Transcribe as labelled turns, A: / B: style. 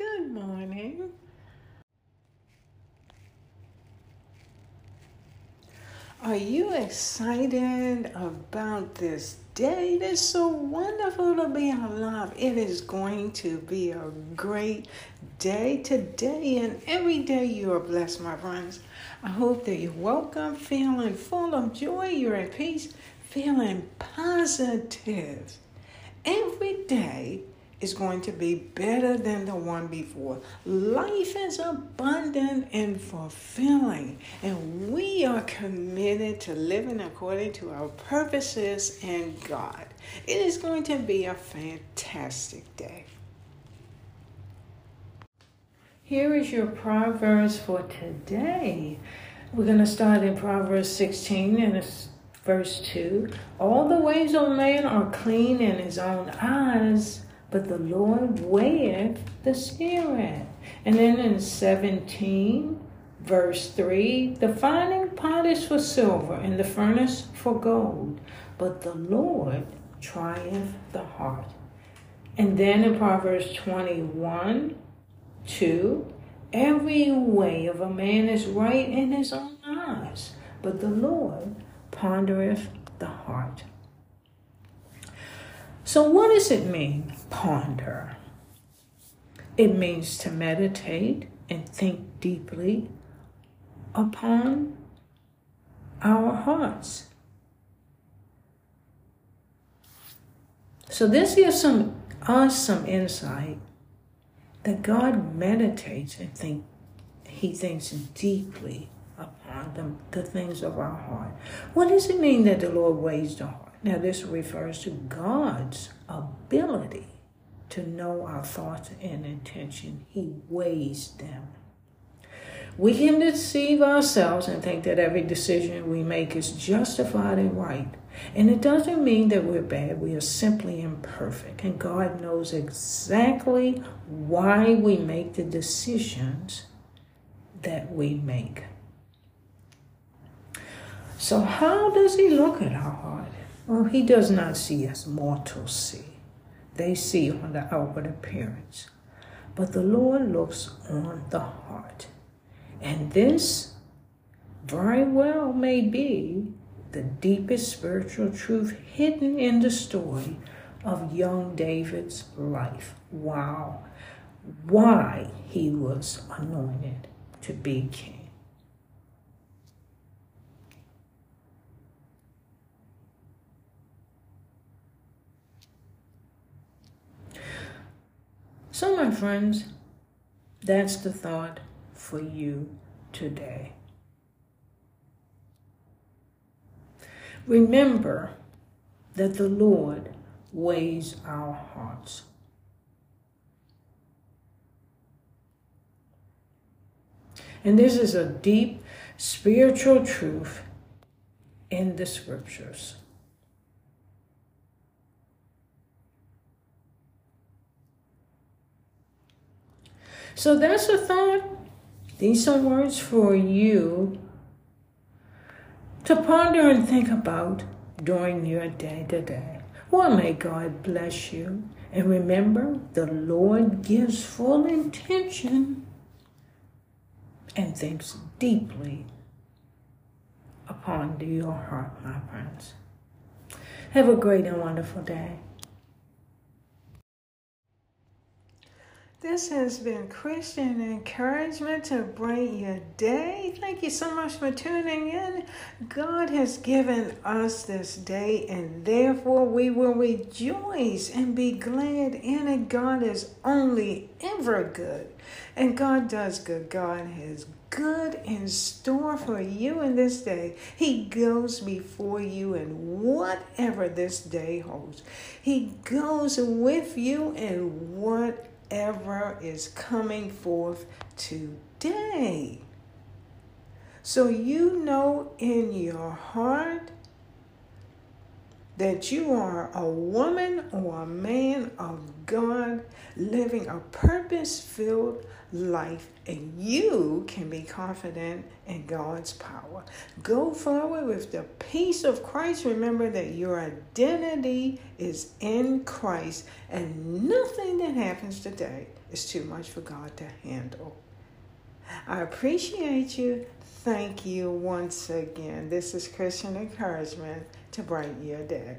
A: Good morning. Are you excited about this day? It is so wonderful to be alive. It is going to be a great day today and every day you are blessed, my friends. I hope that you woke up feeling full of joy, you're at peace, feeling positive. Every day is going to be better than the one before. Life is abundant and fulfilling, and we are committed to living according to our purposes in God. It is going to be a fantastic day. Here is your Proverbs for today. We're going to start in Proverbs 16 and it's verse 2. All the ways of man are clean in his own eyes but the Lord weigheth the spirit. And then in 17, verse 3, the finding pot is for silver and the furnace for gold, but the Lord trieth the heart. And then in Proverbs 21, 2, every way of a man is right in his own eyes, but the Lord pondereth the heart. So, what does it mean, ponder? It means to meditate and think deeply upon our hearts. So, this gives some, us some insight that God meditates and think, He thinks deeply upon the, the things of our heart. What does it mean that the Lord weighs the heart? Now, this refers to God's ability to know our thoughts and intention. He weighs them. We can deceive ourselves and think that every decision we make is justified and right. And it doesn't mean that we're bad, we are simply imperfect. And God knows exactly why we make the decisions that we make. So, how does He look at our heart? Well, he does not see as mortals see. They see on the outward appearance. But the Lord looks on the heart. And this very well may be the deepest spiritual truth hidden in the story of young David's life. Wow. Why he was anointed to be king. So, my friends, that's the thought for you today. Remember that the Lord weighs our hearts. And this is a deep spiritual truth in the scriptures. So that's a thought. These are words for you to ponder and think about during your day to day. Well, may God bless you. And remember, the Lord gives full intention and thinks deeply upon your heart, my friends. Have a great and wonderful day. This has been Christian encouragement to brighten your day. Thank you so much for tuning in. God has given us this day, and therefore we will rejoice and be glad in it. God is only ever good, and God does good. God has good in store for you in this day. He goes before you in whatever this day holds. He goes with you in what whatever is coming forth today. So you know in your heart that you are a woman or a man of God living a purpose filled life, and you can be confident in God's power. Go forward with the peace of Christ. Remember that your identity is in Christ, and nothing that happens today is too much for God to handle. I appreciate you. Thank you once again. This is Christian encouragement to brighten your day.